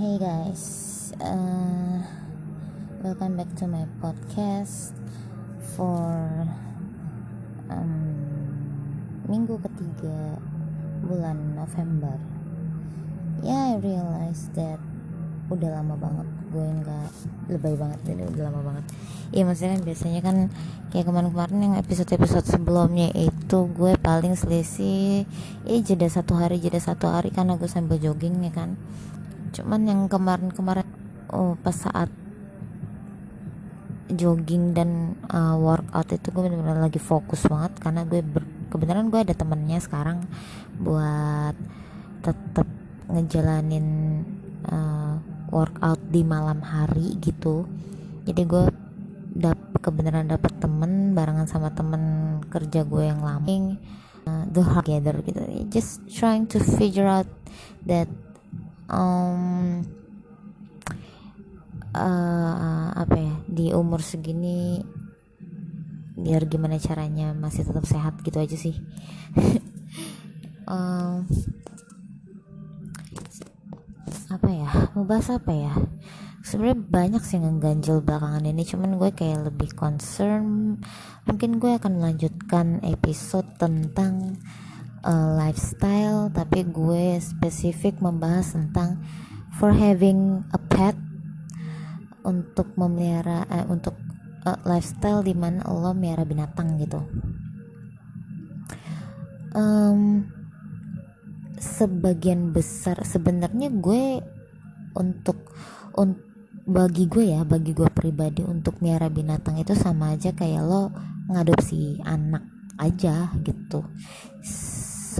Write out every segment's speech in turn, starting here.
Hey guys, uh, welcome back to my podcast for um, minggu ketiga bulan November. Ya, yeah, I realize that udah lama banget gue nggak lebay banget ini udah lama banget. Iya maksudnya kan biasanya kan kayak kemarin-kemarin yang episode-episode sebelumnya itu gue paling selisih eh jeda satu hari jeda satu hari karena gue sambil jogging ya kan cuman yang kemarin-kemarin oh pas saat jogging dan uh, workout itu gue benar-benar lagi fokus banget karena gue ber, kebenaran gue ada temennya sekarang buat tetap ngejalanin uh, workout di malam hari gitu. Jadi gue dap kebenaran dapet temen barengan sama temen kerja gue yang lama uh, hard together gitu. Just trying to figure out that um, uh, apa ya di umur segini biar gimana caranya masih tetap sehat gitu aja sih. Um, apa ya mau bahas apa ya? Sebenarnya banyak sih yang ganjel belakangan ini cuman gue kayak lebih concern. Mungkin gue akan melanjutkan episode tentang uh, lifestyle tapi gue spesifik membahas tentang for having a pet untuk memelihara eh, untuk uh, lifestyle di mana lo melihara binatang gitu. Um, sebagian besar sebenarnya gue untuk un, bagi gue ya bagi gue pribadi untuk miara binatang itu sama aja kayak lo ngadopsi anak aja gitu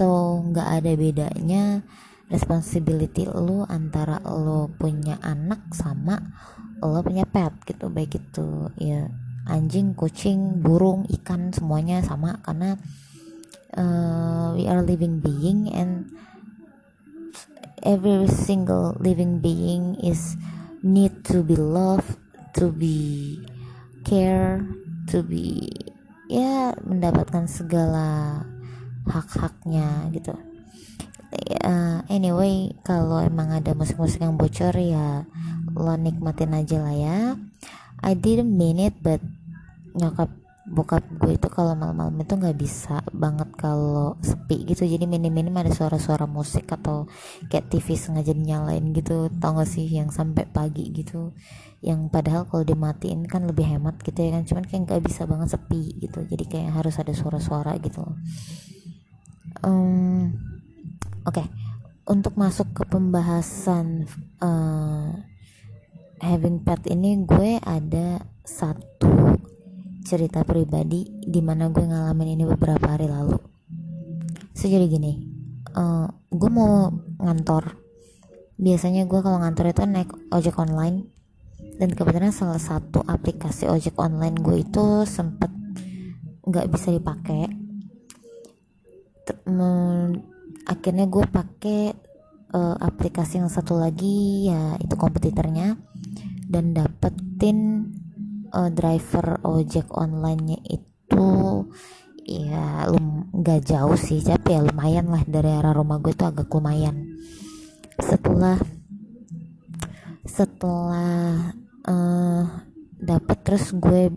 so nggak ada bedanya responsibility lo antara lo punya anak sama lo punya pet gitu baik itu ya anjing kucing burung ikan semuanya sama karena uh, we are living being and every single living being is need to be loved to be care to be ya mendapatkan segala hak-haknya gitu. Uh, anyway kalau emang ada musik-musik yang bocor ya lo nikmatin aja lah ya. I didn't mean it but nyokap bokap gue itu kalau malam-malam itu nggak bisa banget kalau sepi gitu. Jadi minim-minim ada suara-suara musik atau kayak TV sengaja dinyalain gitu. Tau gak sih yang sampai pagi gitu. Yang padahal kalau dimatiin kan lebih hemat gitu ya kan. Cuman kayak nggak bisa banget sepi gitu. Jadi kayak harus ada suara-suara gitu um, oke. Okay. untuk masuk ke pembahasan uh, having pet ini gue ada satu cerita pribadi di mana gue ngalamin ini beberapa hari lalu. So jadi gini uh, gue mau ngantor. Biasanya gue kalau ngantor itu naik ojek online. Dan kebetulan salah satu aplikasi ojek online gue itu sempet nggak bisa dipakai akhirnya gue pakai uh, aplikasi yang satu lagi ya itu kompetitornya dan dapetin uh, driver ojek online-nya itu ya lum nggak jauh sih tapi ya lumayan lah dari arah rumah gue itu agak lumayan. Setelah setelah uh, dapet terus gue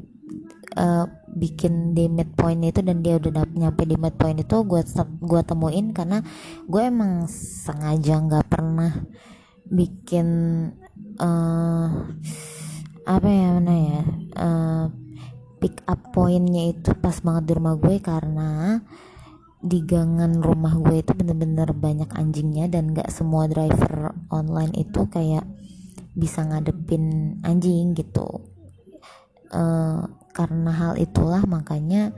uh, bikin di midpoint itu dan dia udah nyampe di midpoint itu gue gue temuin karena gue emang sengaja nggak pernah bikin uh, apa ya mana ya uh, pick up pointnya itu pas banget di rumah gue karena di gangan rumah gue itu bener-bener banyak anjingnya dan gak semua driver online itu kayak bisa ngadepin anjing gitu. Uh, karena hal itulah makanya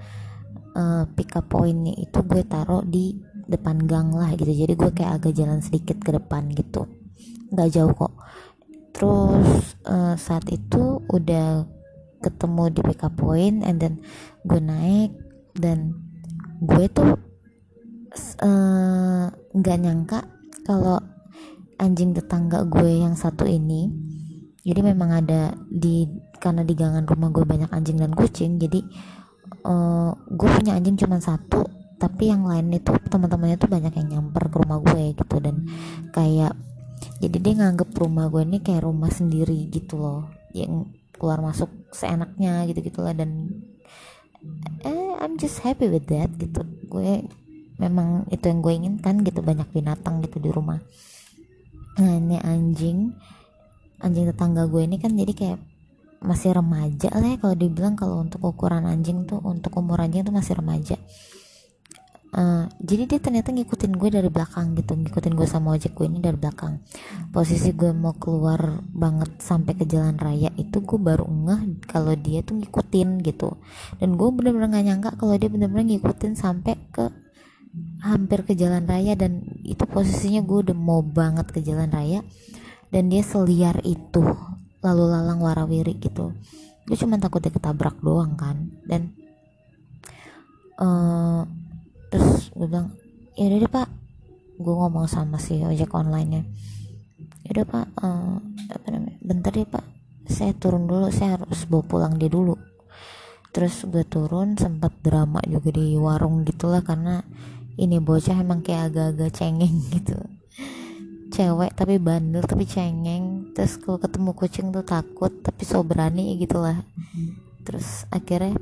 uh, pick up pointnya itu gue taruh di depan gang lah gitu. Jadi gue kayak agak jalan sedikit ke depan gitu. Nggak jauh kok. Terus uh, saat itu udah ketemu di pick up point and then gue naik dan gue tuh nggak uh, nyangka kalau anjing tetangga gue yang satu ini jadi memang ada di karena di gangan rumah gue banyak anjing dan kucing jadi uh, gue punya anjing cuma satu tapi yang lain itu teman-temannya tuh banyak yang nyamper ke rumah gue gitu dan kayak jadi dia nganggep rumah gue ini kayak rumah sendiri gitu loh yang keluar masuk seenaknya gitu gitulah dan eh I'm just happy with that gitu. Gue memang itu yang gue inginkan gitu banyak binatang gitu di rumah. Nah ini anjing anjing tetangga gue ini kan jadi kayak masih remaja lah ya kalau dibilang kalau untuk ukuran anjing tuh untuk umur anjing tuh masih remaja. Uh, jadi dia ternyata ngikutin gue dari belakang gitu ngikutin gue sama ojek gue ini dari belakang. Posisi gue mau keluar banget sampai ke jalan raya itu gue baru ngeh kalau dia tuh ngikutin gitu. Dan gue bener-bener gak nyangka kalau dia bener-bener ngikutin sampai ke hampir ke jalan raya dan itu posisinya gue udah mau banget ke jalan raya. Dan dia seliar itu lalu lalang warawiri gitu. Gue cuma takut dia ketabrak doang kan. Dan uh, terus gue bilang ya udah deh pak. Gue ngomong sama si ojek online nya. Ya udah pak uh, apa namanya bentar deh pak. Saya turun dulu saya harus bawa pulang dia dulu. Terus gue turun sempat drama juga di warung gitulah karena ini bocah emang kayak agak-agak cengeng gitu. Cewek tapi bandel tapi cengeng terus kalau ketemu kucing tuh takut tapi so berani gitulah. Terus akhirnya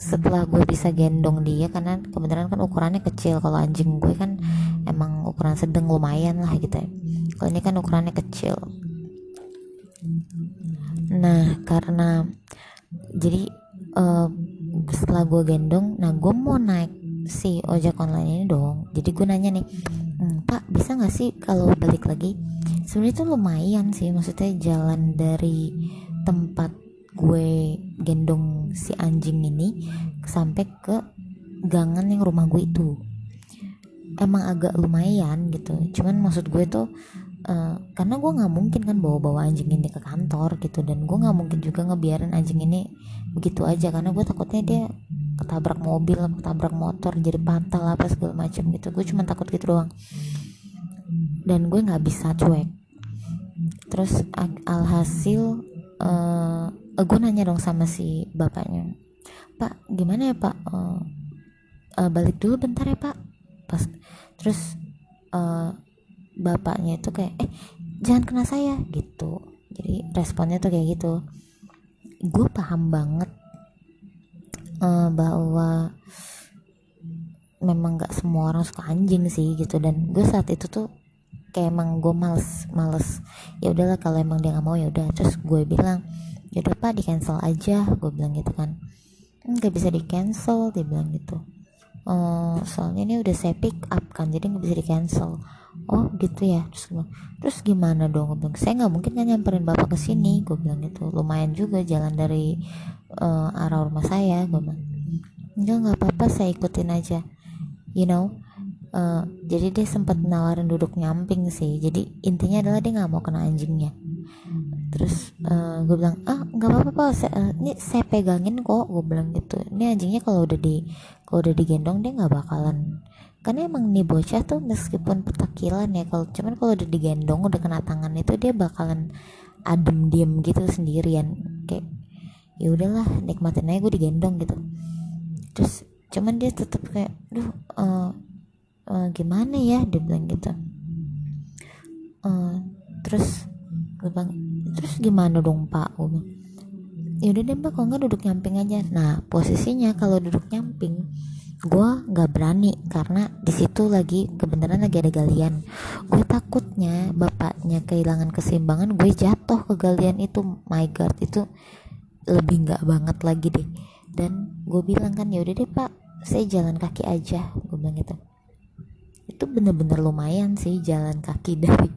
setelah gue bisa gendong dia karena kebenaran kan ukurannya kecil kalau anjing gue kan emang ukuran sedang lumayan lah gitu ya. Kalau ini kan ukurannya kecil. Nah karena jadi uh, setelah gue gendong nah gue mau naik si ojek online ini dong. Jadi gue nanya nih pak bisa nggak sih kalau balik lagi sebenarnya itu lumayan sih maksudnya jalan dari tempat gue gendong si anjing ini sampai ke gangan yang rumah gue itu. Emang agak lumayan gitu. Cuman maksud gue tuh uh, karena gue nggak mungkin kan bawa bawa anjing ini ke kantor gitu. Dan gue nggak mungkin juga ngebiarin anjing ini begitu aja. Karena gue takutnya dia ketabrak mobil ketabrak motor jadi patah apa segala macam gitu. Gue cuma takut gitu doang. Dan gue nggak bisa cuek terus alhasil uh, uh, gue nanya dong sama si bapaknya pak gimana ya pak? Uh, uh, balik dulu bentar ya pak. Pas terus uh, bapaknya itu kayak eh jangan kena saya gitu. Jadi responnya tuh kayak gitu. Gue paham banget uh, bahwa memang gak semua orang suka anjing sih gitu. Dan gue saat itu tuh kayak emang gue males males. Ya udahlah kalau emang dia nggak mau ya udah. Terus gue bilang ya udah pak di cancel aja. Gue bilang gitu kan. Nggak bisa di cancel dia bilang gitu. Uh, soalnya ini udah saya pick up kan jadi nggak bisa di cancel oh gitu ya? Terus terus gimana dong? Gue bilang saya nggak mungkin kan nyamperin bapak ke sini. Gue bilang gitu. Lumayan juga jalan dari uh, arah rumah saya gue bilang. Enggak nggak apa-apa saya ikutin aja. You know uh, jadi dia sempat nawarin duduk nyamping sih. Jadi intinya adalah dia nggak mau kena anjingnya. Terus uh, gue bilang ah nggak apa-apa pak. Saya, uh, ini saya pegangin kok. Gue bilang gitu. Ini anjingnya kalau udah di kalau udah digendong dia nggak bakalan. Karena emang nih bocah tuh meskipun petakilan ya kalau cuman kalau udah digendong udah kena tangan itu dia bakalan adem diem gitu sendirian. Kayak ya udahlah nikmatin aja gue digendong gitu. Terus cuman dia tetap kayak duh uh, uh, gimana ya? Dia bilang gitu. Uh, terus? Gue bilang terus gimana dong pak? Gue bilang ya udah deh mbak kalau nggak duduk nyamping aja. Nah posisinya kalau duduk nyamping gue nggak berani karena di situ lagi kebenaran lagi ada galian. Gue takutnya bapaknya kehilangan keseimbangan gue jatuh ke galian itu. My god itu lebih nggak banget lagi deh. Dan gue bilang kan ya udah deh pak saya jalan kaki aja. Gue bilang gitu itu bener-bener lumayan sih jalan kaki dari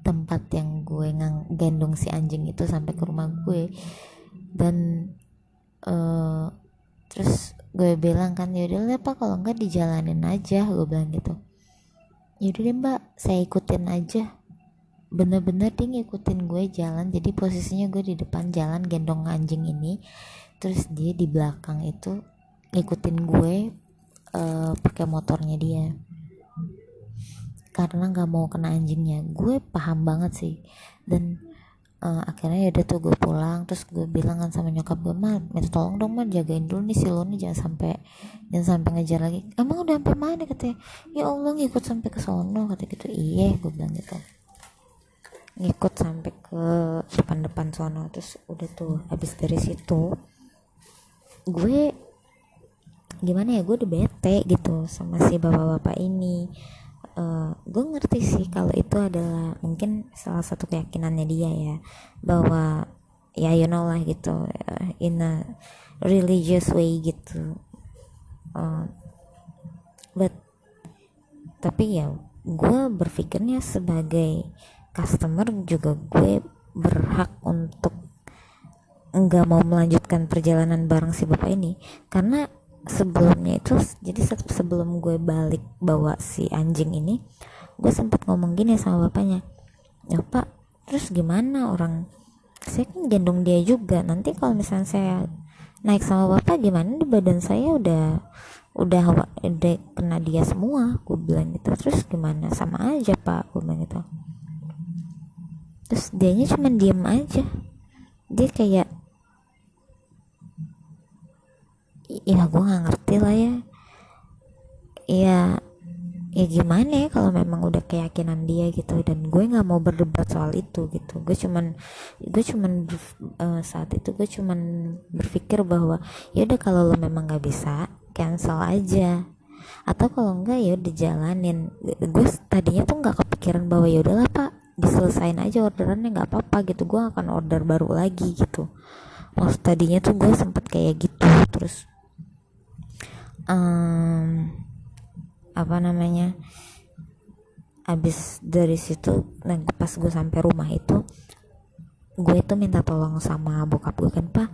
tempat yang gue ngang gendong si anjing itu sampai ke rumah gue. Dan uh, terus gue bilang kan yaudah lah pak kalau enggak dijalanin aja gue bilang gitu. Yaudah deh mbak saya ikutin aja. Bener-bener dia ngikutin gue jalan jadi posisinya gue di depan jalan gendong anjing ini. Terus dia di belakang itu ngikutin gue uh, pakai motornya dia karena nggak mau kena anjingnya. Gue paham banget sih. Dan uh, akhirnya ya udah tuh gue pulang. Terus gue bilang kan sama nyokap gue mah minta tolong dong mah jagain dulu nih si lo nih jangan sampai jangan sampai ngejar lagi. Emang udah sampai mana? katanya. Ya allah ngikut sampai ke sono kata gitu. Iya gue bilang gitu. Ngikut sampai ke depan-depan sono. Terus udah tuh habis dari situ gue gimana ya gue udah bete gitu sama si bapak-bapak ini uh, gue ngerti sih kalau itu adalah mungkin salah satu keyakinannya dia ya bahwa ya you know lah gitu uh, in a religious way gitu. Uh, but tapi ya gue berpikirnya sebagai customer juga gue berhak untuk nggak mau melanjutkan perjalanan bareng si bapak ini karena sebelumnya itu jadi sebelum gue balik bawa si anjing ini gue sempat ngomong gini sama bapaknya ya pak terus gimana orang? Saya kan gendong dia juga nanti kalau misalnya saya naik sama bapak gimana? Di badan saya udah udah udah kena dia semua gue bilang gitu. Terus gimana? Sama aja pak gue bilang gitu. Terus dianya cuma diem aja. Dia kayak ya gue nggak ngerti lah ya. Ya ya gimana ya kalau memang udah keyakinan dia gitu. Dan gue nggak mau berdebat soal itu gitu. Gue cuman gue cuman uh, saat itu gue cuman berpikir bahwa ya udah kalau lo memang nggak bisa cancel aja. Atau kalau enggak ya udah jalanin. Gue tadinya tuh nggak kepikiran bahwa ya udahlah pak diselesain aja orderannya nggak apa-apa gitu. Gue akan order baru lagi gitu. Maksud tadinya tuh gue sempet kayak gitu. Terus um, apa namanya abis dari situ nah pas gue sampai rumah itu gue itu minta tolong sama bokap gue kan pak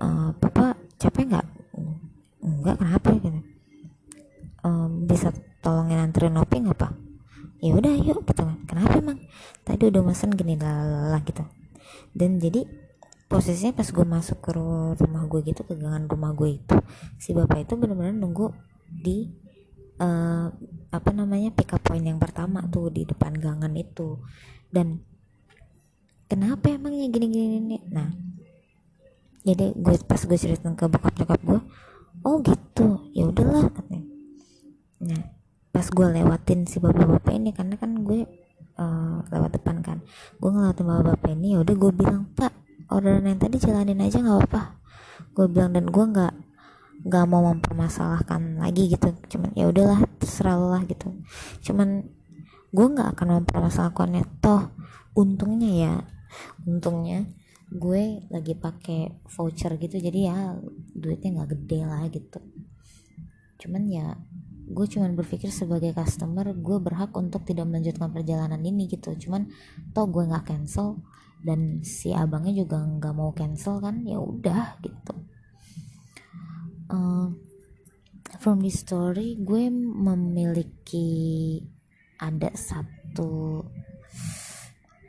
uh, papa capek nggak? Enggak kenapa? Gitu. Um, bisa tolongin anterin Nopi nggak pak? Ya udah yuk gitu kan. Kenapa emang? Tadi udah mesen gini lalala gitu. Dan jadi posisinya pas gue masuk ke rumah gue gitu ke gangan rumah gue itu si bapak itu benar-benar nunggu di uh, apa namanya pick up point yang pertama tuh di depan gangan itu. Dan kenapa emangnya gini-gini nah jadi gue pas gue cerita ke bokap nyokap gue oh gitu. Ya udahlah katanya. Nah pas gue lewatin si bapak-bapak ini karena kan gue uh, lewat depan kan gue ngelewatin bapak-bapak ini ya udah gue bilang pak orderan yang tadi jalanin aja nggak apa-apa. Gue bilang dan gue nggak nggak mau mempermasalahkan lagi gitu. Cuman ya udahlah terserah lah gitu. Cuman gue nggak akan mempermasalahkannya. Toh untungnya ya untungnya gue lagi pakai voucher gitu. Jadi ya duitnya nggak gede lah gitu. Cuman ya gue cuman berpikir sebagai customer gue berhak untuk tidak melanjutkan perjalanan ini gitu. Cuman toh gue nggak cancel dan si abangnya juga nggak mau cancel kan? Ya udah gitu. Uh, from this story gue memiliki ada satu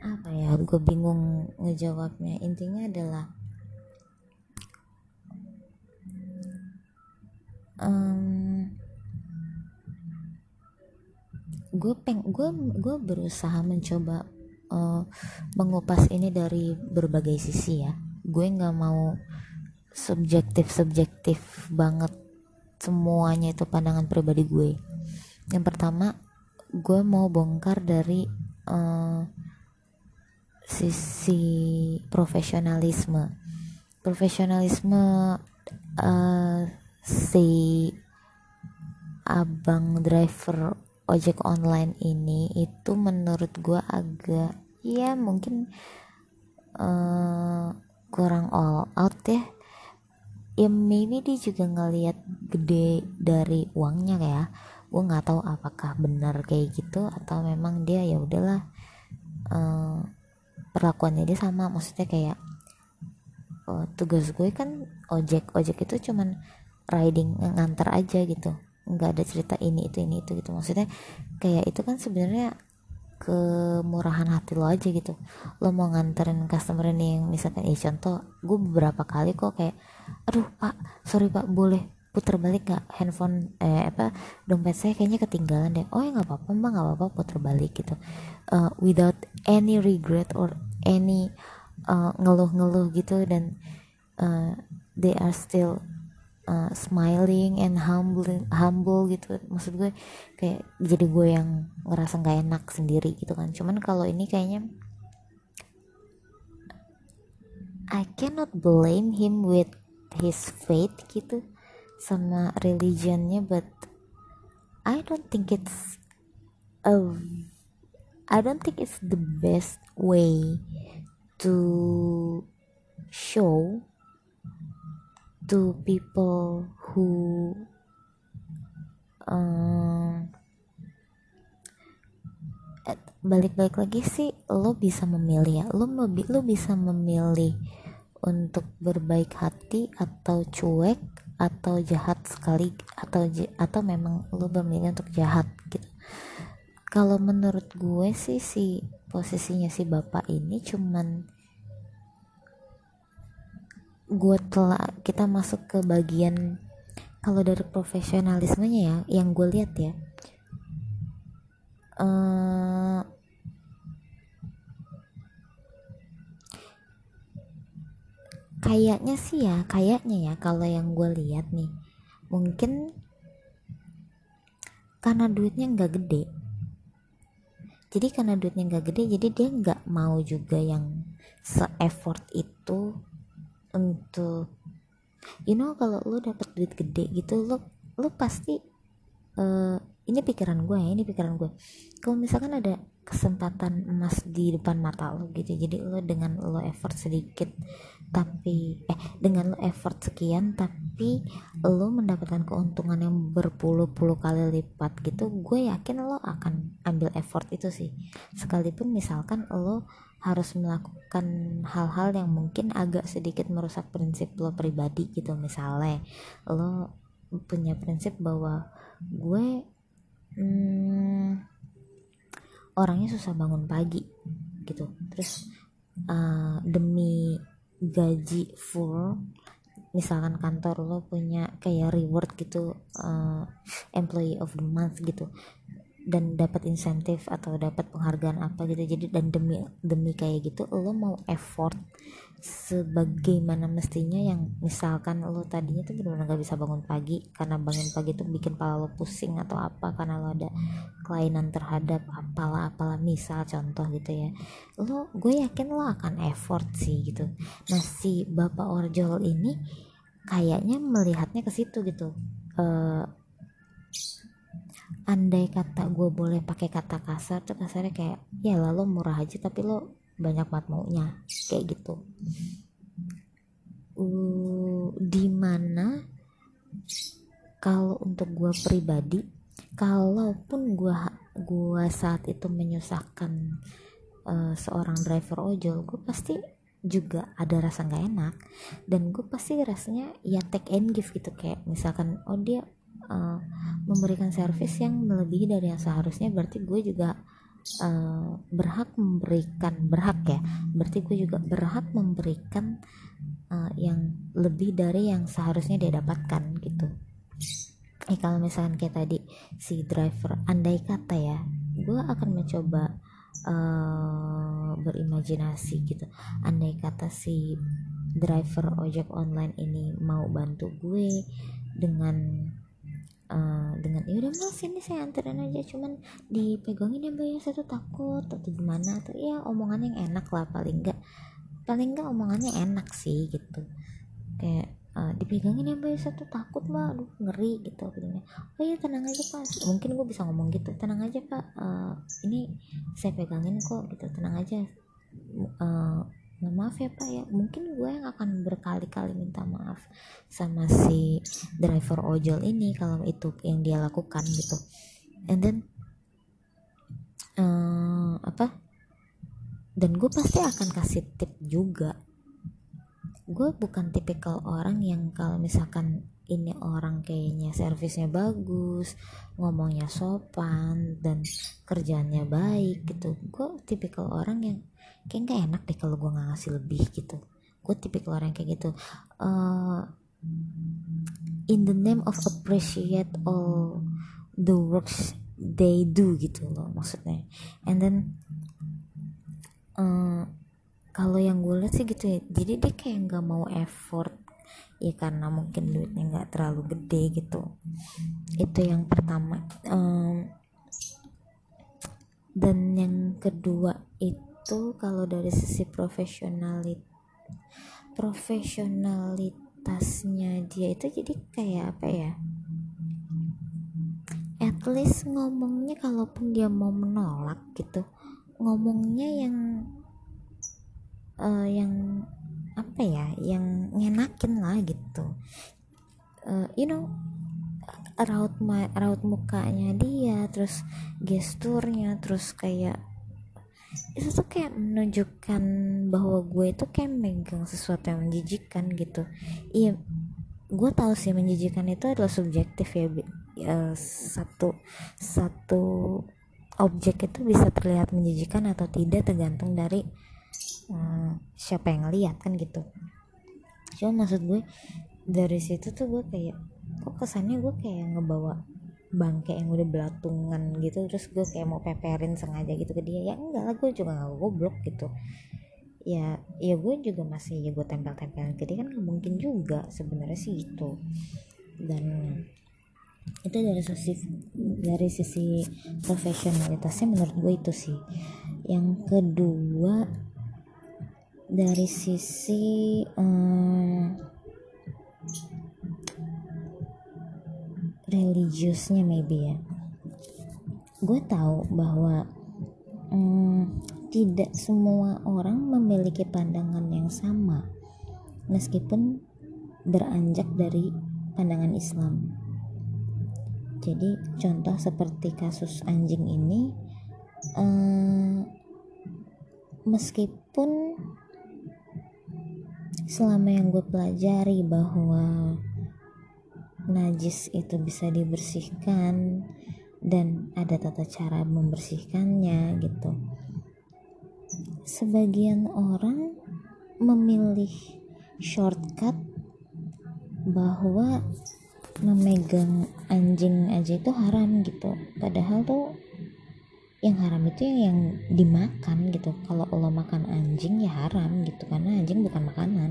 apa ya gue bingung ngejawabnya. Intinya adalah um, gue peng gue gue berusaha mencoba uh, mengupas ini dari berbagai sisi ya. Gue nggak mau subjektif subjektif banget semuanya itu pandangan pribadi gue. Yang pertama gue mau bongkar dari uh, sisi profesionalisme. Profesionalisme uh, si abang driver ojek online ini itu menurut gue agak ya mungkin uh, kurang all out ya. Ya maybe dia juga ngelihat gede dari uangnya ya. Gue nggak tahu apakah benar kayak gitu atau memang dia ya udahlah uh, perlakuannya dia sama. Maksudnya kayak uh, tugas gue kan ojek ojek itu cuman riding ngantar aja gitu nggak ada cerita ini itu ini itu gitu. Maksudnya kayak itu kan sebenarnya kemurahan hati lo aja gitu. Lo mau nganterin customer ini yang misalkan ya contoh gue beberapa kali kok kayak aduh pak sorry pak boleh putar balik nggak handphone eh apa dompet saya kayaknya ketinggalan deh. Oh ya nggak apa-apa mbak nggak apa-apa putar balik gitu. Uh, without any regret or any uh, ngeluh-ngeluh gitu dan uh, they are still uh, smiling and humble humble gitu. Maksud gue kayak jadi gue yang ngerasa nggak enak sendiri gitu kan. Cuman kalau ini kayaknya I cannot blame him with his faith gitu sama religionnya but I don't think it's a I don't think it's the best way to show to people who um, balik-balik lagi sih lo bisa memilih ya. Lo lo bisa memilih untuk berbaik hati atau cuek atau jahat sekali atau atau memang lo bermilih untuk jahat gitu. Kalau menurut gue sih si posisinya si bapak ini cuman gue telah kita masuk ke bagian kalau dari profesionalismenya ya yang gue lihat ya. Uh, kayaknya sih ya kayaknya ya kalau yang gue lihat nih mungkin karena duitnya nggak gede. Jadi karena duitnya nggak gede jadi dia nggak mau juga yang se-effort itu untuk you know kalau lo dapet duit gede gitu lo lo pasti uh, ini pikiran gue ya ini pikiran gue kalau misalkan ada kesempatan emas di depan mata lo gitu jadi lo dengan lo effort sedikit tapi eh dengan lo effort sekian tapi lo mendapatkan keuntungan yang berpuluh-puluh kali lipat gitu gue yakin lo akan ambil effort itu sih. Sekalipun misalkan lo harus melakukan hal-hal yang mungkin agak sedikit merusak prinsip lo pribadi gitu. Misalnya lo punya prinsip bahwa gue hmm, orangnya susah bangun pagi gitu. Terus uh, demi gaji full misalkan kantor lo punya kayak reward gitu uh, employee of the month gitu dan dapat insentif atau dapat penghargaan apa gitu. Jadi dan demi demi kayak gitu lo mau effort sebagaimana mestinya yang misalkan lo tadinya tuh benar-benar gak bisa bangun pagi karena bangun pagi tuh bikin pala lo pusing atau apa karena lo ada kelainan terhadap apalah apalah misal contoh gitu ya. Lo gue yakin lo akan effort sih gitu. Nah si bapak orjol ini kayaknya melihatnya ke situ gitu. Uh, andai kata gue boleh pakai kata kasar tuh kasarnya kayak ya lalu murah aja tapi lo banyak banget maunya. Kayak gitu. Uh, di mana kalau untuk gue pribadi kalaupun gue gue saat itu menyusahkan uh, seorang driver ojol gue pasti juga ada rasa nggak enak. Dan gue pasti rasanya ya take and give gitu kayak misalkan oh dia uh, memberikan servis yang melebihi dari yang seharusnya berarti gue juga uh, berhak memberikan berhak ya berarti gue juga berhak memberikan uh, yang lebih dari yang seharusnya dia dapatkan gitu. Eh kalau misalkan kayak tadi si driver andai kata ya gue akan mencoba uh, berimajinasi gitu. Andai kata si driver ojek online ini mau bantu gue dengan uh, dengan ya udah mas ini saya anterin aja cuman dipegangin ya mbak ya. Saya tuh takut atau gimana atau ya omongan yang enak lah paling enggak paling enggak omongannya enak sih gitu. Kayak uh, dipegangin ya mbak ya. Tuh takut mbak. Aduh ngeri gitu gitu oh iya tenang aja pak. Mungkin gue bisa ngomong gitu tenang aja pak. Uh, ini saya pegangin kok gitu. Tenang aja. Uh, nah, maaf ya pak ya. Mungkin gue yang akan berkali-kali minta maaf sama si driver ojol ini kalau itu yang dia lakukan gitu. And then uh, apa? Dan gue pasti akan kasih tip juga. Gue bukan tipikal orang yang kalau misalkan ini orang kayaknya servisnya bagus ngomongnya sopan dan kerjanya baik gitu. Gue tipikal orang yang kayak gak enak deh kalau gue nggak ngasih lebih gitu. Gue tipikal orang kayak gitu. Uh, in the name of appreciate all the works they do gitu loh maksudnya. And then uh, kalau yang gue lihat sih gitu ya jadi dia kayak nggak mau effort ya karena mungkin duitnya nggak terlalu gede gitu. Itu yang pertama. Um, dan yang kedua itu itu kalau dari sisi profesionalit profesionalitasnya dia itu jadi kayak apa ya? At least ngomongnya kalaupun dia mau menolak gitu ngomongnya yang uh, yang apa ya? Yang ngenakin lah gitu. Uh, you know raut ma raut mukanya dia terus gesturnya terus kayak itu tuh kayak menunjukkan bahwa gue itu kayak megang sesuatu yang menjijikan gitu. Iya gue tahu sih menjijikan itu adalah subjektif ya uh, satu satu objek itu bisa terlihat menjijikan atau tidak tergantung dari uh, siapa yang ngeliat kan gitu. Cuma maksud gue dari situ tuh gue kayak kok kesannya gue kayak ngebawa bangke yang udah belatungan gitu terus gue kayak mau peperin sengaja gitu ke dia. Ya enggak lah gue juga gak goblok gitu. Ya ya gue juga masih ya gue tempel-tempelin ke dia kan gak mungkin juga sebenarnya sih itu. Dan itu dari sisi dari sisi profesionalitasnya menurut gue itu sih. Yang kedua dari sisi um, religiusnya maybe ya. Gue tahu bahwa um, tidak semua orang memiliki pandangan yang sama meskipun beranjak dari pandangan Islam. Jadi contoh seperti kasus anjing ini uh, meskipun selama yang gue pelajari bahwa najis itu bisa dibersihkan dan ada tata cara membersihkannya gitu. Sebagian orang memilih shortcut bahwa memegang anjing aja itu haram gitu. Padahal tuh yang haram itu yang dimakan gitu. Kalau Allah makan anjing ya haram gitu karena anjing bukan makanan.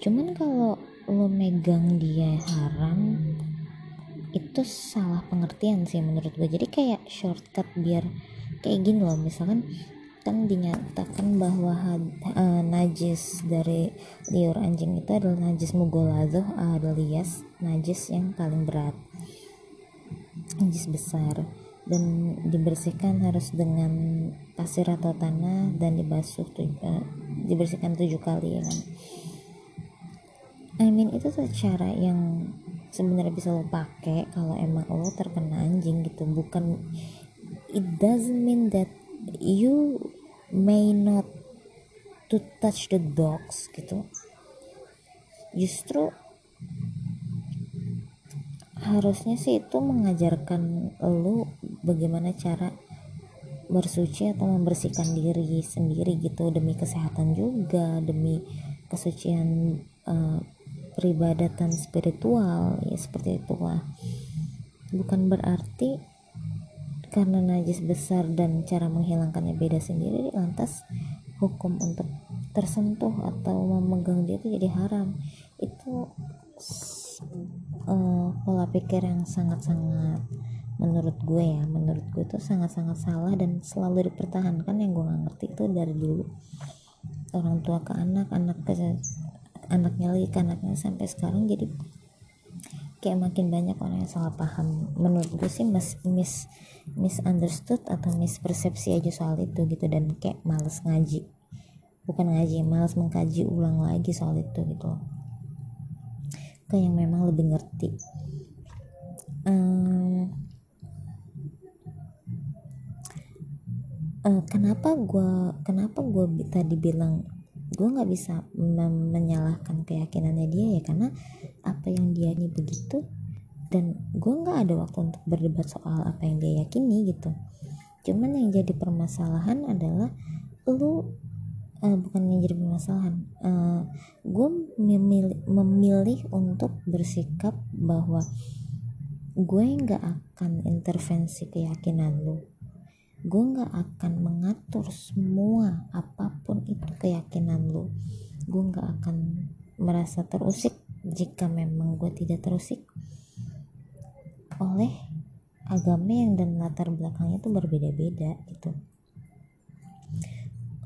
Cuman kalau lo megang dia haram itu salah pengertian sih menurut gue. Jadi kayak shortcut biar kayak gini loh. Misalkan kan dinyatakan bahwa uh, najis dari liur anjing itu adalah najis mugolazoh alias najis yang paling berat najis besar. Dan dibersihkan harus dengan pasir atau tanah dan dibasuh uh, dibersihkan tujuh kali ya kan I mean itu tuh cara yang sebenarnya bisa lo pakai kalau emang lo terkena anjing gitu. Bukan it doesn't mean that you may not to touch the dogs gitu. Justru harusnya sih itu mengajarkan lu bagaimana cara bersuci atau membersihkan diri sendiri gitu. Demi kesehatan juga demi kesucian uh, peribadatan spiritual ya seperti itulah. Bukan berarti karena najis besar dan cara menghilangkannya beda sendiri lantas hukum untuk tersentuh atau memegang dia itu jadi haram. Itu uh, pola pikir yang sangat-sangat menurut gue ya. Menurut gue itu sangat-sangat salah dan selalu dipertahankan. Yang gue gak ngerti itu dari dulu. Orang tua ke anak anak ke anaknya lagi ke anaknya sampai sekarang jadi kayak makin banyak orang yang salah paham. Menurut gue sih mis, mis misunderstood atau mispersepsi aja soal itu gitu dan kayak males ngaji. Bukan ngaji males mengkaji ulang lagi soal itu gitu. Ke yang memang lebih ngerti. Um, uh, kenapa gue kenapa gue tadi bilang gue nggak bisa menyalahkan keyakinannya dia ya karena apa yang dia ini begitu dan gue nggak ada waktu untuk berdebat soal apa yang dia yakini gitu. Cuman yang jadi permasalahan adalah lu uh, bukan yang jadi permasalahan uh, gue memilih memilih untuk bersikap bahwa gue nggak akan intervensi keyakinan lu gue nggak akan mengatur semua apa pun itu keyakinan lu. Gue nggak akan merasa terusik jika memang gue tidak terusik oleh agama yang dan latar belakangnya itu berbeda-beda gitu.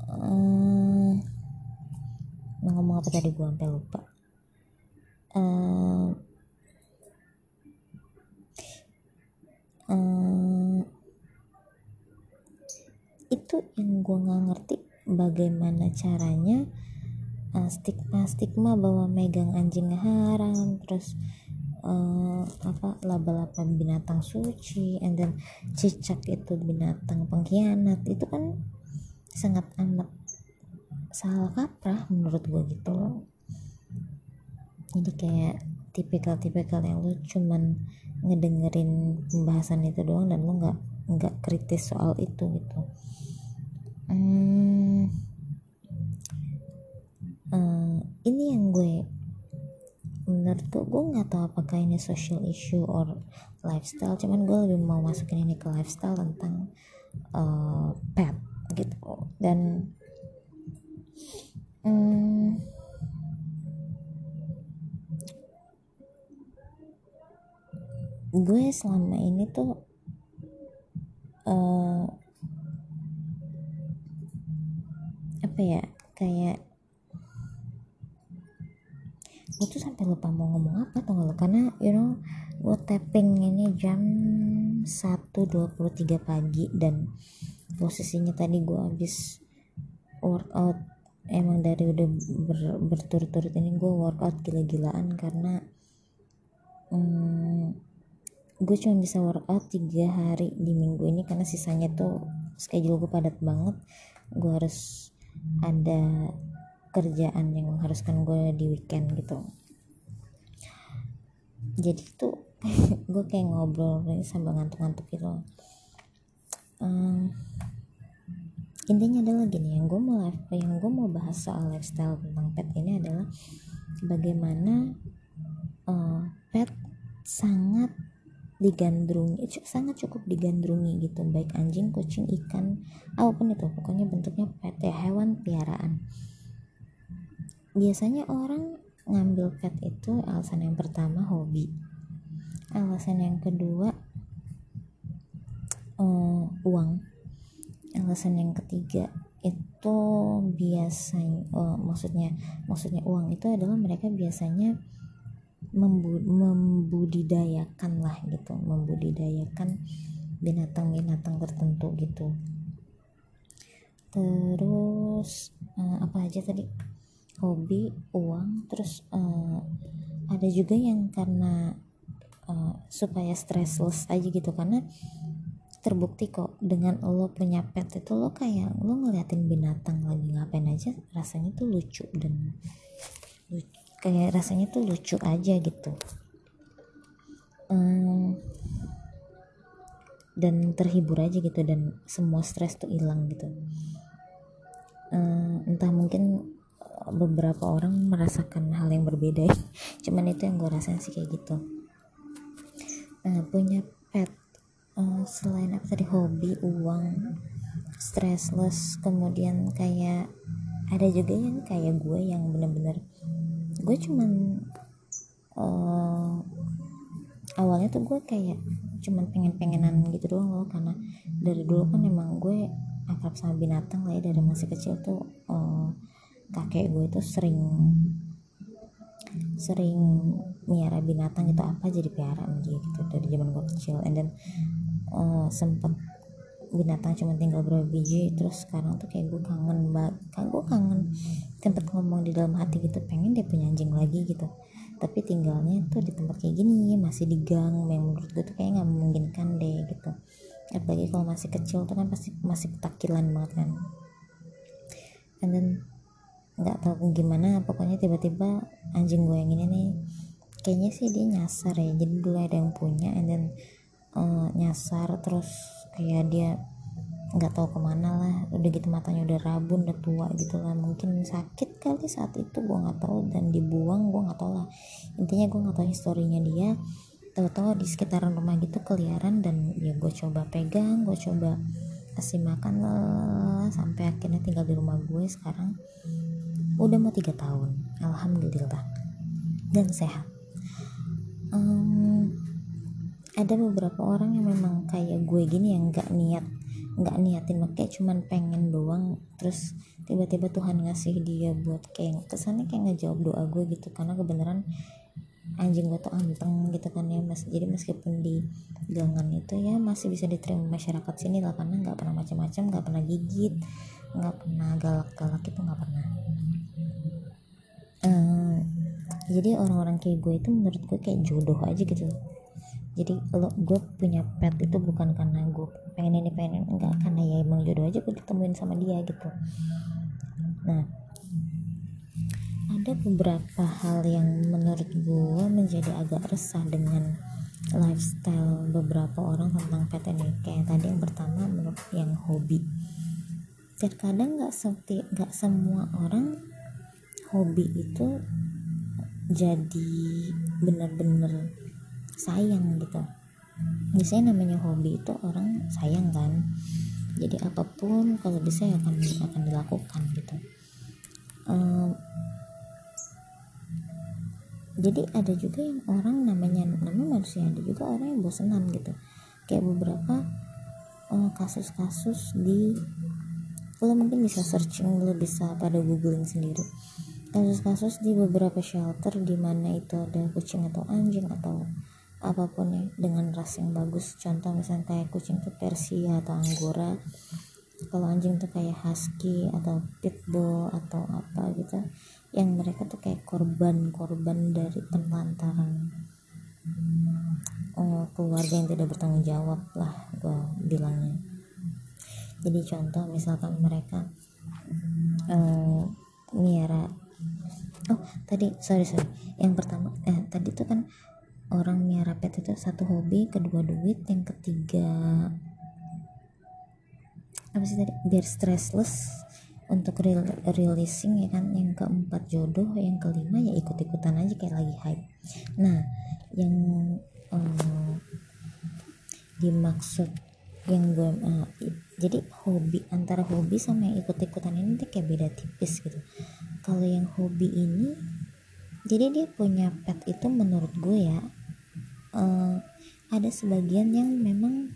Hmm, ngomong apa tadi? Gue sampai lupa. Uh, itu yang gue nggak ngerti bagaimana caranya uh, stigma stigma bahwa megang anjing haram terus uh, apa laba-laba binatang suci and then cicak itu binatang pengkhianat itu kan sangat amat salah kaprah menurut gue gitu loh. Jadi kayak tipikal-tipikal yang lu cuman ngedengerin pembahasan itu doang dan lu nggak nggak kritis soal itu gitu hmm, uh, ini yang gue menurut gue gue nggak tahu apakah ini social issue or lifestyle cuman gue lebih mau masukin ini ke lifestyle tentang uh, pet gitu. Dan um, gue selama ini tuh uh, apa ya? Kayak gue tuh sampai lupa mau ngomong apa tuh lo karena you know gue tapping ini jam 1.23 pagi dan posisinya tadi gue habis workout. Emang dari udah ber, berturut-turut ini gue workout gila-gilaan karena hmm, gue cuma bisa workout tiga hari di minggu ini karena sisanya tuh schedule gue padat banget. Gue harus ada kerjaan yang mengharuskan gue di weekend gitu. Jadi tuh gue kayak ngobrol sambil ngantuk-ngantuk gitu. Um, intinya adalah gini yang gue mau live yang gue mau bahas soal lifestyle tentang pet ini adalah bagaimana uh, pet sangat digandrungi sangat cukup digandrungi gitu baik anjing kucing ikan apa pun itu pokoknya bentuknya pet ya hewan piaraan. Biasanya orang ngambil pet itu alasan yang pertama hobi. Alasan yang kedua um, uang. Alasan yang ketiga itu biasanya oh, maksudnya maksudnya uang itu adalah mereka biasanya membu membudidayakan lah gitu membudidayakan binatang-binatang tertentu gitu. Terus uh, apa aja tadi? Hobi uang terus uh, ada juga yang karena uh, supaya stressless aja gitu. Karena terbukti kok dengan lo punya pet itu lo kayak lo ngeliatin binatang lagi ngapain aja rasanya tuh lucu dan lucu, kayak rasanya tuh lucu aja gitu. Um, dan terhibur aja gitu dan semua stres tuh hilang gitu. Um, entah mungkin beberapa orang merasakan hal yang berbeda ya. cuman itu yang gue rasain sih kayak gitu. Nah punya pet uh, selain apa tadi hobi uang stressless kemudian kayak ada juga yang kayak gue yang bener-bener gue cuman uh, awalnya tuh gue kayak cuman pengen-pengenan gitu doang loh karena dari dulu kan emang gue akrab sama binatang lah ya dari masih kecil tuh uh, kakek gue itu sering sering miara binatang itu apa jadi piaraan dia gitu dari zaman gue kecil. And then uh, sempet binatang cuma tinggal berapa biji terus sekarang tuh kayak gue kangen banget kan gue kangen sempet ngomong di dalam hati gitu pengen dia punya anjing lagi gitu. Tapi tinggalnya tuh di tempat kayak gini masih di gang yang menurut gue tuh kayak nggak memungkinkan deh gitu. Apalagi kalau masih kecil tuh kan pasti masih ketakilan banget kan. And then nggak tahu gimana pokoknya tiba-tiba anjing gue yang ini nih kayaknya sih dia nyasar ya jadi dulu ada yang punya and then uh, nyasar terus kayak dia nggak tahu ke mana lah. Udah gitu matanya udah rabun udah tua gitu lah. Mungkin sakit kali saat itu gue nggak tahu. Dan dibuang gue nggak tahu lah. Intinya gue nggak tahu historinya dia. Tahu-tahu di sekitaran rumah gitu keliaran dan ya gue coba pegang gue coba kasih makan lah sampai akhirnya tinggal di rumah gue sekarang. Udah mau tiga tahun. Alhamdulillah. Dan sehat. Um, ada beberapa orang yang memang kayak gue gini yang gak niat nggak niatin kayak cuman pengen doang terus tiba-tiba Tuhan ngasih dia buat kayak kesannya kayak ngejawab doa gue gitu. Karena kebenaran anjing gue tuh anteng gitu kan ya mas. Jadi meskipun di gangan itu ya masih bisa diterima masyarakat sini lah karena nggak pernah macam-macam nggak pernah gigit nggak pernah galak-galak itu nggak pernah. Uh, jadi orang-orang kayak gue itu menurut gue kayak jodoh aja gitu jadi kalau gue punya pet itu bukan karena gue pengen ini pengen ini enggak. Karena ya emang jodoh aja gue ditemuin sama dia gitu. Nah ada beberapa hal yang menurut gue menjadi agak resah dengan lifestyle beberapa orang tentang pet ini. Kayak tadi yang pertama menurut yang hobi. Terkadang nggak seperti nggak semua orang hobi itu jadi bener-bener sayang gitu. Biasanya namanya hobi itu orang sayang kan. Jadi apa pun kalau bisa ya akan akan dilakukan gitu. Um, jadi ada juga yang orang namanya namanya manusia ada juga orang yang bosenan gitu. Kayak beberapa kasus kasus-kasus di lo mungkin bisa searching lo bisa pada googling sendiri. Kasus-kasus di beberapa shelter di mana itu ada kucing atau anjing atau apa pun ya dengan ras yang bagus. Contoh misalnya kayak kucing tuh Persia atau Anggora. Kalau anjing tuh kayak husky atau pitbull atau apa gitu yang mereka tuh kayak korban-korban dari penelantaran. Oh, keluarga yang tidak bertanggung jawab lah gue bilangnya. Jadi contoh misalkan mereka uh, miara. Oh tadi sorry sorry. Yang pertama eh tadi tuh kan orang miara pet itu satu hobi kedua duit yang ketiga apa sih tadi? Biar stressless untuk real, releasing ya kan? Yang keempat jodoh yang kelima ya ikut-ikutan aja kayak lagi hype. Nah yang um, dimaksud yang gue uh, jadi hobi antara hobi sama yang ikut-ikutan ini tuh kayak beda tipis gitu. Kalau yang hobi ini jadi dia punya pet itu menurut gue ya uh, ada sebagian yang memang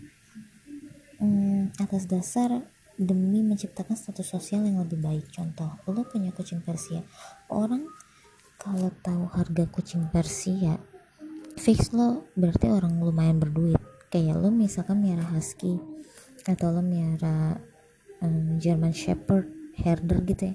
um, atas dasar demi menciptakan status sosial yang lebih baik. Contoh lo punya kucing Persia. Orang kalau tahu harga kucing Persia fix lo berarti orang lumayan berduit. Kayak lo misalkan miara husky atau lo miara um, German Shepherd herder gitu ya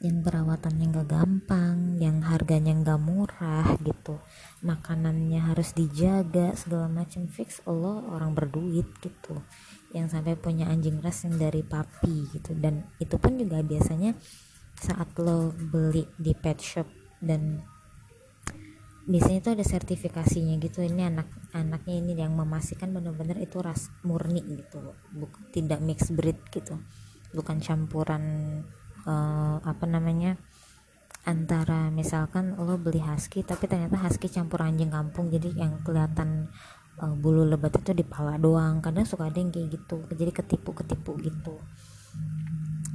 yang perawatannya gak gampang yang harganya gak murah gitu. Makanannya harus dijaga segala macam fix Allah orang berduit gitu. Yang sampai punya anjing ras yang dari papi gitu. Dan itu pun juga biasanya saat lo beli di pet shop dan biasanya itu ada sertifikasinya gitu. Ini anak anaknya ini yang memastikan benar-benar itu ras murni gitu. Buk, tidak mix breed gitu. Bukan campuran uh, apa namanya antara misalkan lo beli husky tapi ternyata husky campur anjing kampung jadi yang kelihatan uh, bulu lebat itu di pala doang. Kadang suka ada yang kayak gitu jadi ketipu ketipu gitu.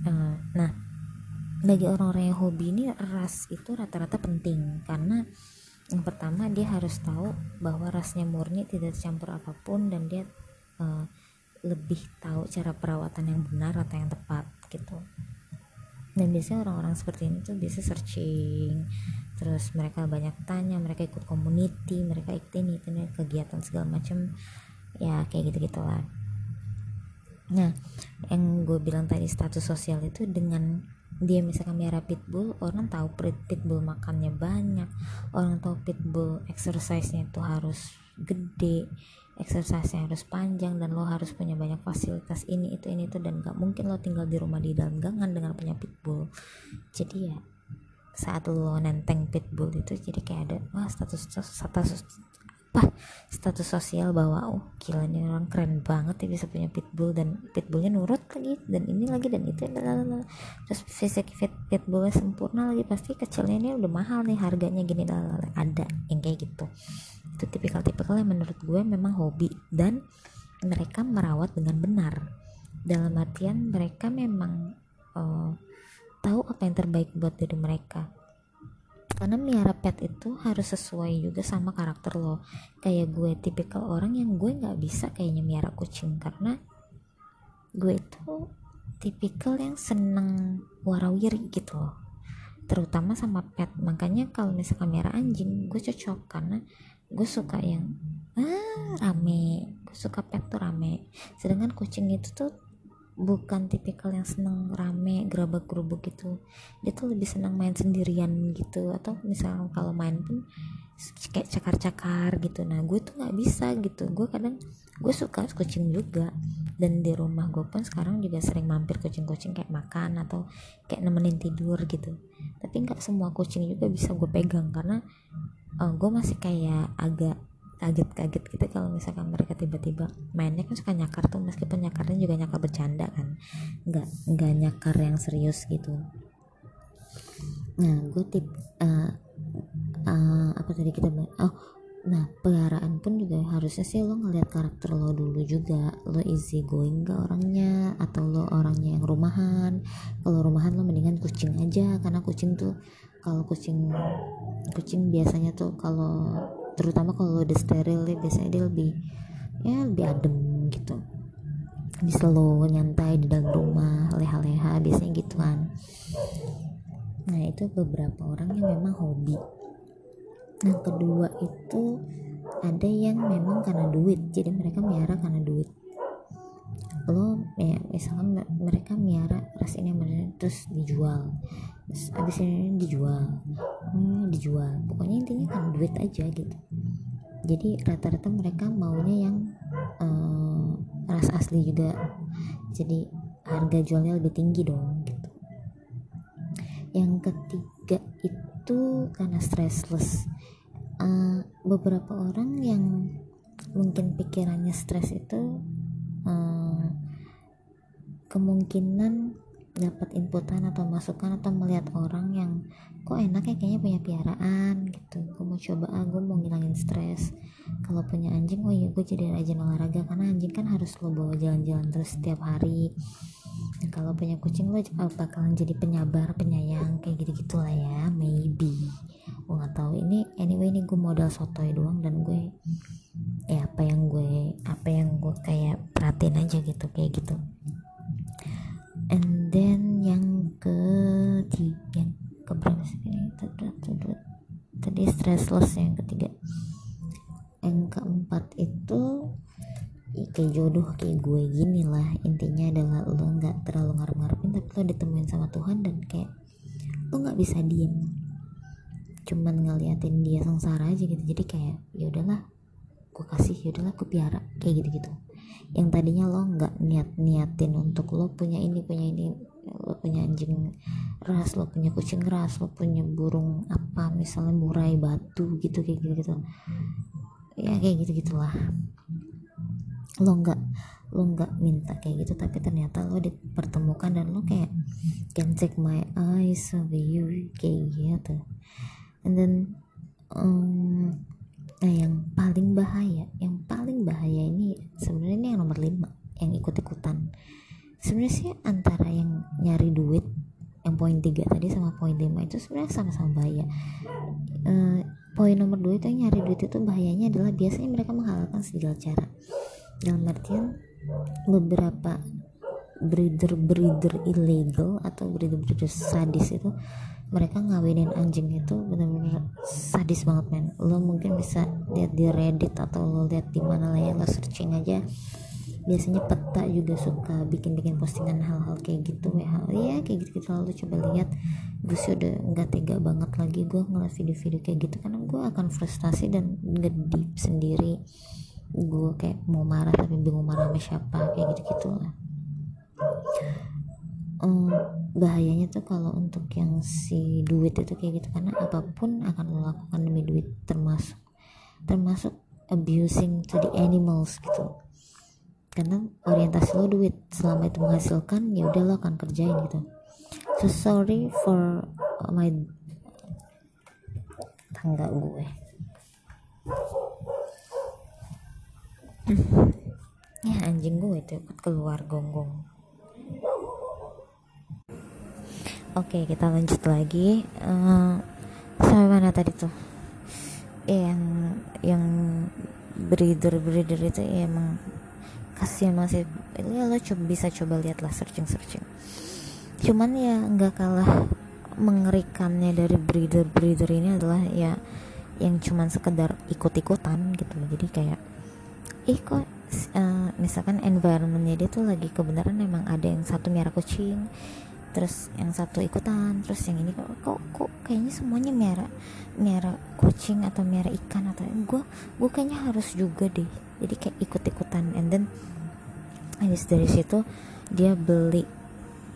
Uh, nah bagi orang-orang yang hobi ini ras itu rata-rata penting. Karena yang pertama dia harus tahu bahwa rasnya murni tidak campur apa pun dan dia uh, lebih tahu cara perawatan yang benar atau yang tepat gitu dan biasanya orang-orang seperti ini tuh biasa searching. Terus mereka banyak tanya mereka ikut community mereka ikut ini itu kegiatan segala macam ya kayak gitu gitulah nah yang gue bilang tadi status sosial itu dengan dia misalkan miara pitbull orang tahu pitbull makannya banyak. Orang tahu pitbull exercise-nya itu harus gede exercise harus panjang dan lo harus punya banyak fasilitas ini itu ini itu dan gak mungkin lo tinggal di rumah di dalam gangan dengan punya pitbull. Jadi ya saat lo nenteng pitbull itu jadi kayak ada wah status status apa status sosial bahwa oh gila ini orang keren banget ya bisa punya pitbull dan pitbullnya nurut lagi. Dan ini lagi dan itu lalala. terus fisik fit pitbullnya sempurna lagi. Pasti kecilnya ini udah mahal nih harganya gini lalala. ada yang kayak gitu. Itu tipikal-tipikal yang menurut gue memang hobi. Dan mereka merawat dengan benar. Dalam artian mereka memang uh, tahu apa yang terbaik buat diri mereka karena miara pet itu harus sesuai juga sama karakter lo. Kayak gue tipikal orang yang gue nggak bisa kayaknya miara kucing. Karena gue itu tipikal yang seneng warawiri gitu loh. Terutama sama pet. Makanya kalau misalkan merah anjing gue cocok. Karena gue suka yang ah rame. Gue suka pet tuh rame. Sedangkan kucing itu tuh bukan tipikal yang seneng rame gerabak gerubuk gitu. Dia tuh lebih senang main sendirian gitu. Atau misalnya kalau main pun kayak cakar-cakar gitu. Nah gue tuh nggak bisa gitu. Gue kadang gue suka kucing juga. Dan di rumah gue pun sekarang juga sering mampir kucing-kucing kayak makan atau kayak nemenin tidur gitu. Tapi nggak semua kucing juga bisa gue pegang. Karena uh, gue masih kayak agak kaget-kaget gitu kalau misalkan mereka tiba-tiba mainnya kan suka nyakar tuh meskipun nyakarnya juga nyakar bercanda kan. Nggak nggak nyakar yang serius gitu. Nah gue tip uh, uh, apa tadi kita oh nah peliharaan pun juga harusnya sih lo ngeliat karakter lo dulu juga. Lo easy going gak orangnya? Atau lo orangnya yang rumahan? Kalau rumahan lo mendingan kucing aja karena kucing tuh kalau kucing kucing biasanya tuh kalau terutama kalau udah steril ya biasanya dia lebih ya lebih adem gitu. Bisa lo nyantai di dalam rumah leha-leha biasanya gitu kan. Nah itu beberapa orang yang memang hobi. Nah kedua itu ada yang memang karena duit jadi mereka miara karena duit lo ya misalkan mereka miara ras ini terus dijual. Terus abis ini dijual. Hmm, dijual. Pokoknya intinya kan duit aja gitu. Jadi rata-rata mereka maunya yang uh, ras asli juga. Jadi harga jualnya lebih tinggi dong gitu. Yang ketiga itu karena stressless. Uh, beberapa orang yang mungkin pikirannya stres itu uh, kemungkinan dapat inputan atau masukan atau melihat orang yang kok enak ya kayaknya punya piaraan gitu. Gue mau coba ah mau ngilangin stres. Kalau punya anjing oh iya gue jadi rajin olahraga karena anjing kan harus lo bawa jalan-jalan terus setiap hari. Dan kalau punya kucing lo bakalan jadi penyabar penyayang kayak gitu gitulah ya maybe. Gue nggak tahu. Ini anyway ini gue modal sotoy doang dan gue ya apa yang gue apa yang gue kayak perhatiin aja gitu kayak gitu. And then yang ketiga yang keberapa sih? Ini tadi stressless yang ketiga. Yang keempat itu kayak jodoh kayak gue gini lah. Intinya adalah lo nggak terlalu ngarep-ngarepin tapi lo ditemuin sama Tuhan dan kayak lo nggak bisa diem. Cuman ngeliatin dia sengsara aja gitu. Jadi kayak ya udahlah gue kasih ya udahlah gue piara. Kayak gitu gitu yang tadinya lo nggak niat niatin untuk lo punya ini punya ini lo punya anjing ras lo punya kucing ras lo punya burung apa misalnya murai batu gitu kayak gitu gitu ya kayak gitu gitulah lo nggak lo nggak minta kayak gitu tapi ternyata lo dipertemukan dan lo kayak can take my eyes of you kayak gitu. And then um, nah yang paling bahaya yang paling bahaya ini sebenarnya ini yang nomor lima yang ikut-ikutan. Sebenarnya sih antara yang nyari duit yang poin tiga tadi sama poin lima itu sebenarnya sama-sama bahaya. E, poin nomor dua itu yang nyari duit itu bahayanya adalah biasanya mereka menghalalkan segala cara. Dalam artian beberapa breeder-breeder ilegal atau breeder-breeder sadis itu mereka ngawinin anjing itu benar-benar sadis banget men. Lo mungkin bisa lihat di reddit atau lo lihat di mana lah ya lo searching aja. Biasanya peta juga suka bikin-bikin postingan hal-hal kayak gitu ya ya kayak gitu gitu lalu coba lihat. Gue sih udah nggak tega banget lagi gue ngeliat video-video kayak gitu karena gue akan frustasi dan ngedip sendiri. Gue kayak mau marah tapi bingung marah sama siapa kayak gitu gitu lah um, bahayanya tuh kalau untuk yang si duit itu kayak gitu karena apa pun akan lo demi duit termasuk termasuk abusing to the animals gitu. Karena orientasi lo duit selama itu menghasilkan ya udah lo akan kerjain gitu. So sorry for my tangga gue. Ya anjing gue itu keluar gonggong Oke, kita lanjut lagi. Uh, sampai mana tadi tuh? Yang yang breeder breeder itu ya emang kasihan masih ya lo coba bisa coba lihat lah searching searching cuman ya nggak kalah mengerikannya dari breeder breeder ini adalah ya yang cuman sekedar ikut-ikutan gitu loh jadi kayak ih kok uh, misalkan environmentnya dia tuh lagi kebenaran emang ada yang satu merah kucing terus yang satu ikutan terus yang ini kok kok, kok kayaknya semuanya merah merah kucing atau merah ikan atau gue gue kayaknya harus juga deh. Jadi kayak ikut-ikutan. And then habis dari situ dia beli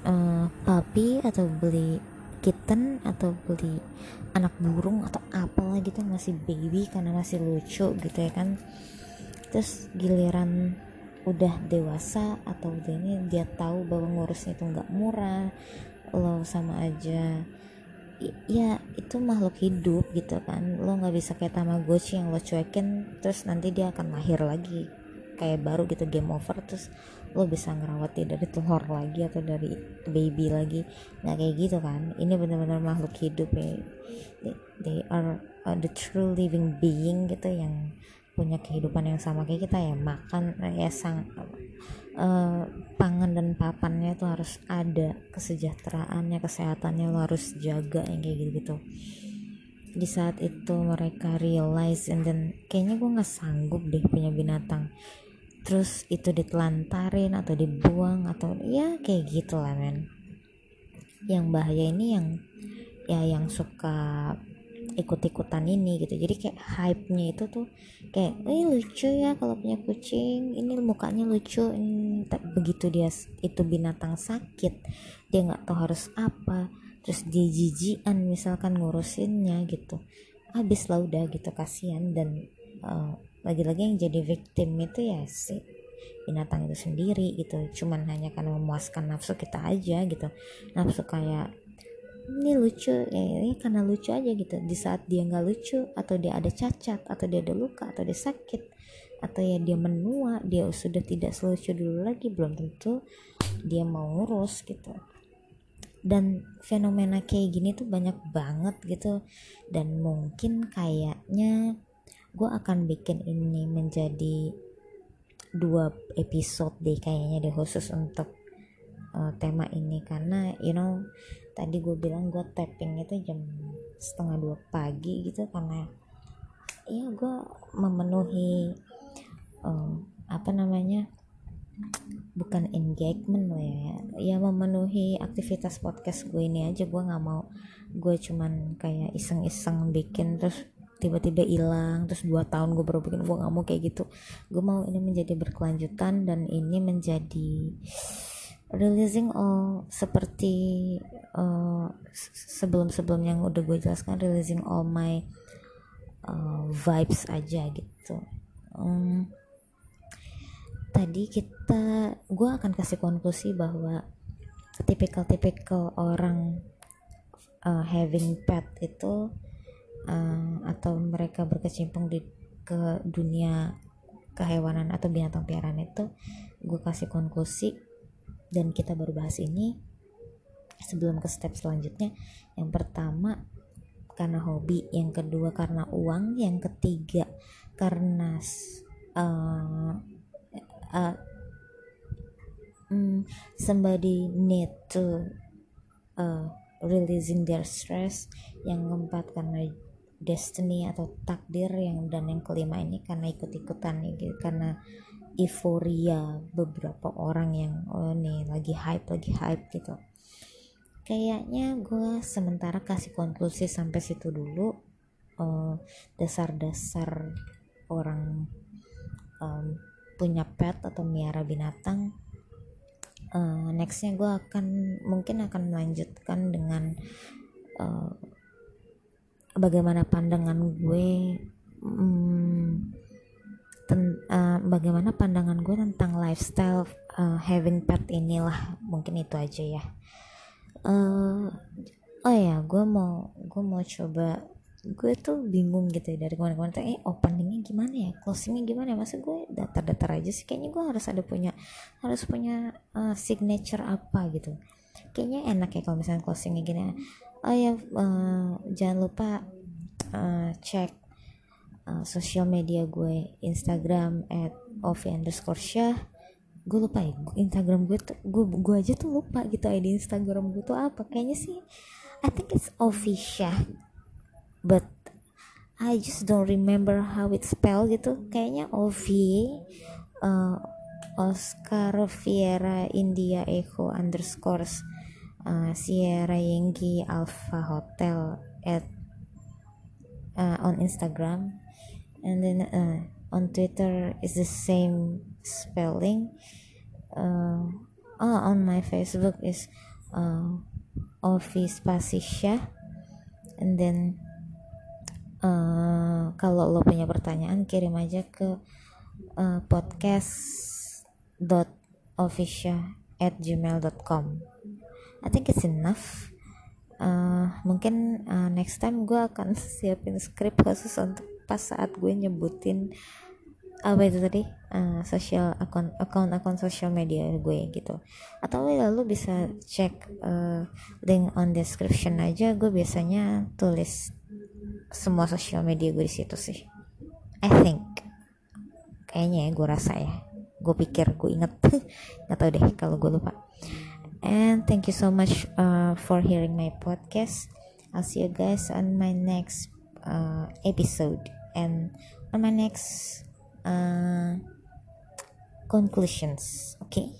uh, puppy atau beli kitten atau beli anak burung atau apa gitu masih baby karena masih lucu gitu ya kan. Terus giliran udah dewasa atau udah ini dia tahu bahwa ngurusnya itu nggak murah lo sama aja. Ya itu makhluk hidup gitu kan. Lo nggak bisa kayak tamagotchi yang lo cuekin terus nanti dia akan lahir lagi. Kayak baru gitu game over terus lo bisa ngerawat dia dari telur lagi atau dari baby lagi. Nggak kayak gitu kan. Ini benar-benar makhluk hidup ya. They, they are uh, the true living being gitu yang punya kehidupan yang sama kayak kita ya makan ya sang uh, pangan dan papannya itu harus ada kesejahteraannya kesehatannya lo harus jaga yang kayak gitu gitu di saat itu mereka realize and then kayaknya gue nggak sanggup deh punya binatang. Terus itu ditelantarin atau dibuang atau ya kayak gitu lah men. Yang bahaya ini yang ya yang suka ikut-ikutan ini gitu. Jadi kayak hype-nya itu tuh kayak eh lucu ya kalau punya kucing. Ini mukanya lucu. Ini, begitu dia itu binatang sakit dia nggak tahu harus apa. Terus dia jijian misalkan ngurusinnya gitu. Habis lah udah gitu kasihan. Dan uh, lagi-lagi yang jadi victim itu ya si binatang itu sendiri gitu. Cuman hanya karena memuaskan nafsu kita aja gitu. Nafsu kayak ini lucu ya ini karena lucu aja gitu. Di saat dia nggak lucu atau dia ada cacat atau dia ada luka atau dia sakit atau ya dia menua dia sudah tidak selucu dulu lagi belum tentu dia mau ngurus gitu. Dan fenomena kayak gini tuh banyak banget gitu. Dan mungkin kayaknya gue akan bikin ini menjadi dua episode deh kayaknya deh khusus untuk uh, tema ini. Karena you know tadi gue bilang gue tapping itu jam setengah dua pagi gitu karena ya gue memenuhi uh, apa namanya bukan engagement lah ya ya memenuhi aktivitas podcast gue ini aja. Gue nggak mau gue cuman kayak iseng-iseng bikin terus tiba-tiba hilang terus dua tahun gue baru bikin. Gue nggak mau kayak gitu. Gue mau ini menjadi berkelanjutan dan ini menjadi releasing all seperti uh, sebelum-sebelum yang udah gue jelaskan releasing all my uh, vibes aja gitu. Um, tadi kita gue akan kasih konklusi bahwa tipikal-tipikal orang uh, having pet itu uh, atau mereka berkecimpung di ke dunia kehewanan atau binatang piaraan itu gue kasih konklusi dan kita baru bahas ini sebelum ke step selanjutnya. Yang pertama karena hobi yang kedua karena uang yang ketiga karena uh, uh, um, somebody need to uh, releasing their stress yang keempat karena destiny atau takdir yang dan yang kelima ini karena ikut-ikutan gitu karena euforia beberapa orang yang oh nih lagi hype lagi hype gitu. Kayaknya gue sementara kasih konklusi sampai situ dulu. Dasar dasar-dasar orang um, punya pet atau miara binatang uh, nextnya gue akan mungkin akan melanjutkan dengan uh, bagaimana pandangan gue hmm, ten, uh, bagaimana pandangan gue tentang lifestyle uh, having pet inilah mungkin itu aja ya. Uh, oh ya gue mau gue mau coba gue tuh bingung gitu ya dari ke mana-mana tuh eh openingnya gimana ya? Closingnya gimana ya? Masa gue datar-datar aja sih kayaknya gue harus ada punya harus punya uh, signature apa gitu. Kayaknya enak ya kalau misalnya closingnya gini. Oh ya uh, jangan lupa uh, cek uh, sosial media gue Instagram at ovi underscore syah. Gue lupa ya Instagram gue tuh gue gue aja tuh lupa gitu ID Instagram gue tuh apa. Kayaknya sih I think it's official but I just don't remember how it's spelled gitu. Kayaknya OV uh, Oscar Viera India Echo underscores uh, Sierra Yankee Alpha Hotel at uh, on Instagram and then uh, on Twitter is the same spelling. Uh, oh, on my Facebook is uh, Office Pasisha. And then uh, kalau lo punya pertanyaan kirim aja ke uh, official at gmail.com I think it's enough. Uh, mungkin uh, next time gue akan siapin script khusus untuk pas saat gue nyebutin apa itu tadi? Uh, social account account account social media gue gitu. Atau ya lu bisa cek uh, link on description aja gue biasanya tulis semua social media gue di situ sih. I think. Kayaknya ya gue rasa ya. Gue pikir gue inget. Nggak tahu deh kalau gue lupa. And thank you so much uh, for hearing my podcast. I'll see you guys on my next uh, episode and on my next uh, conclusions okay?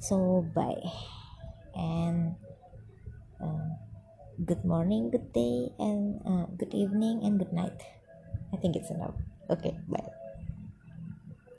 So bye. And uh, good morning good day and uh, good evening and good night. I think it's enough. Okay bye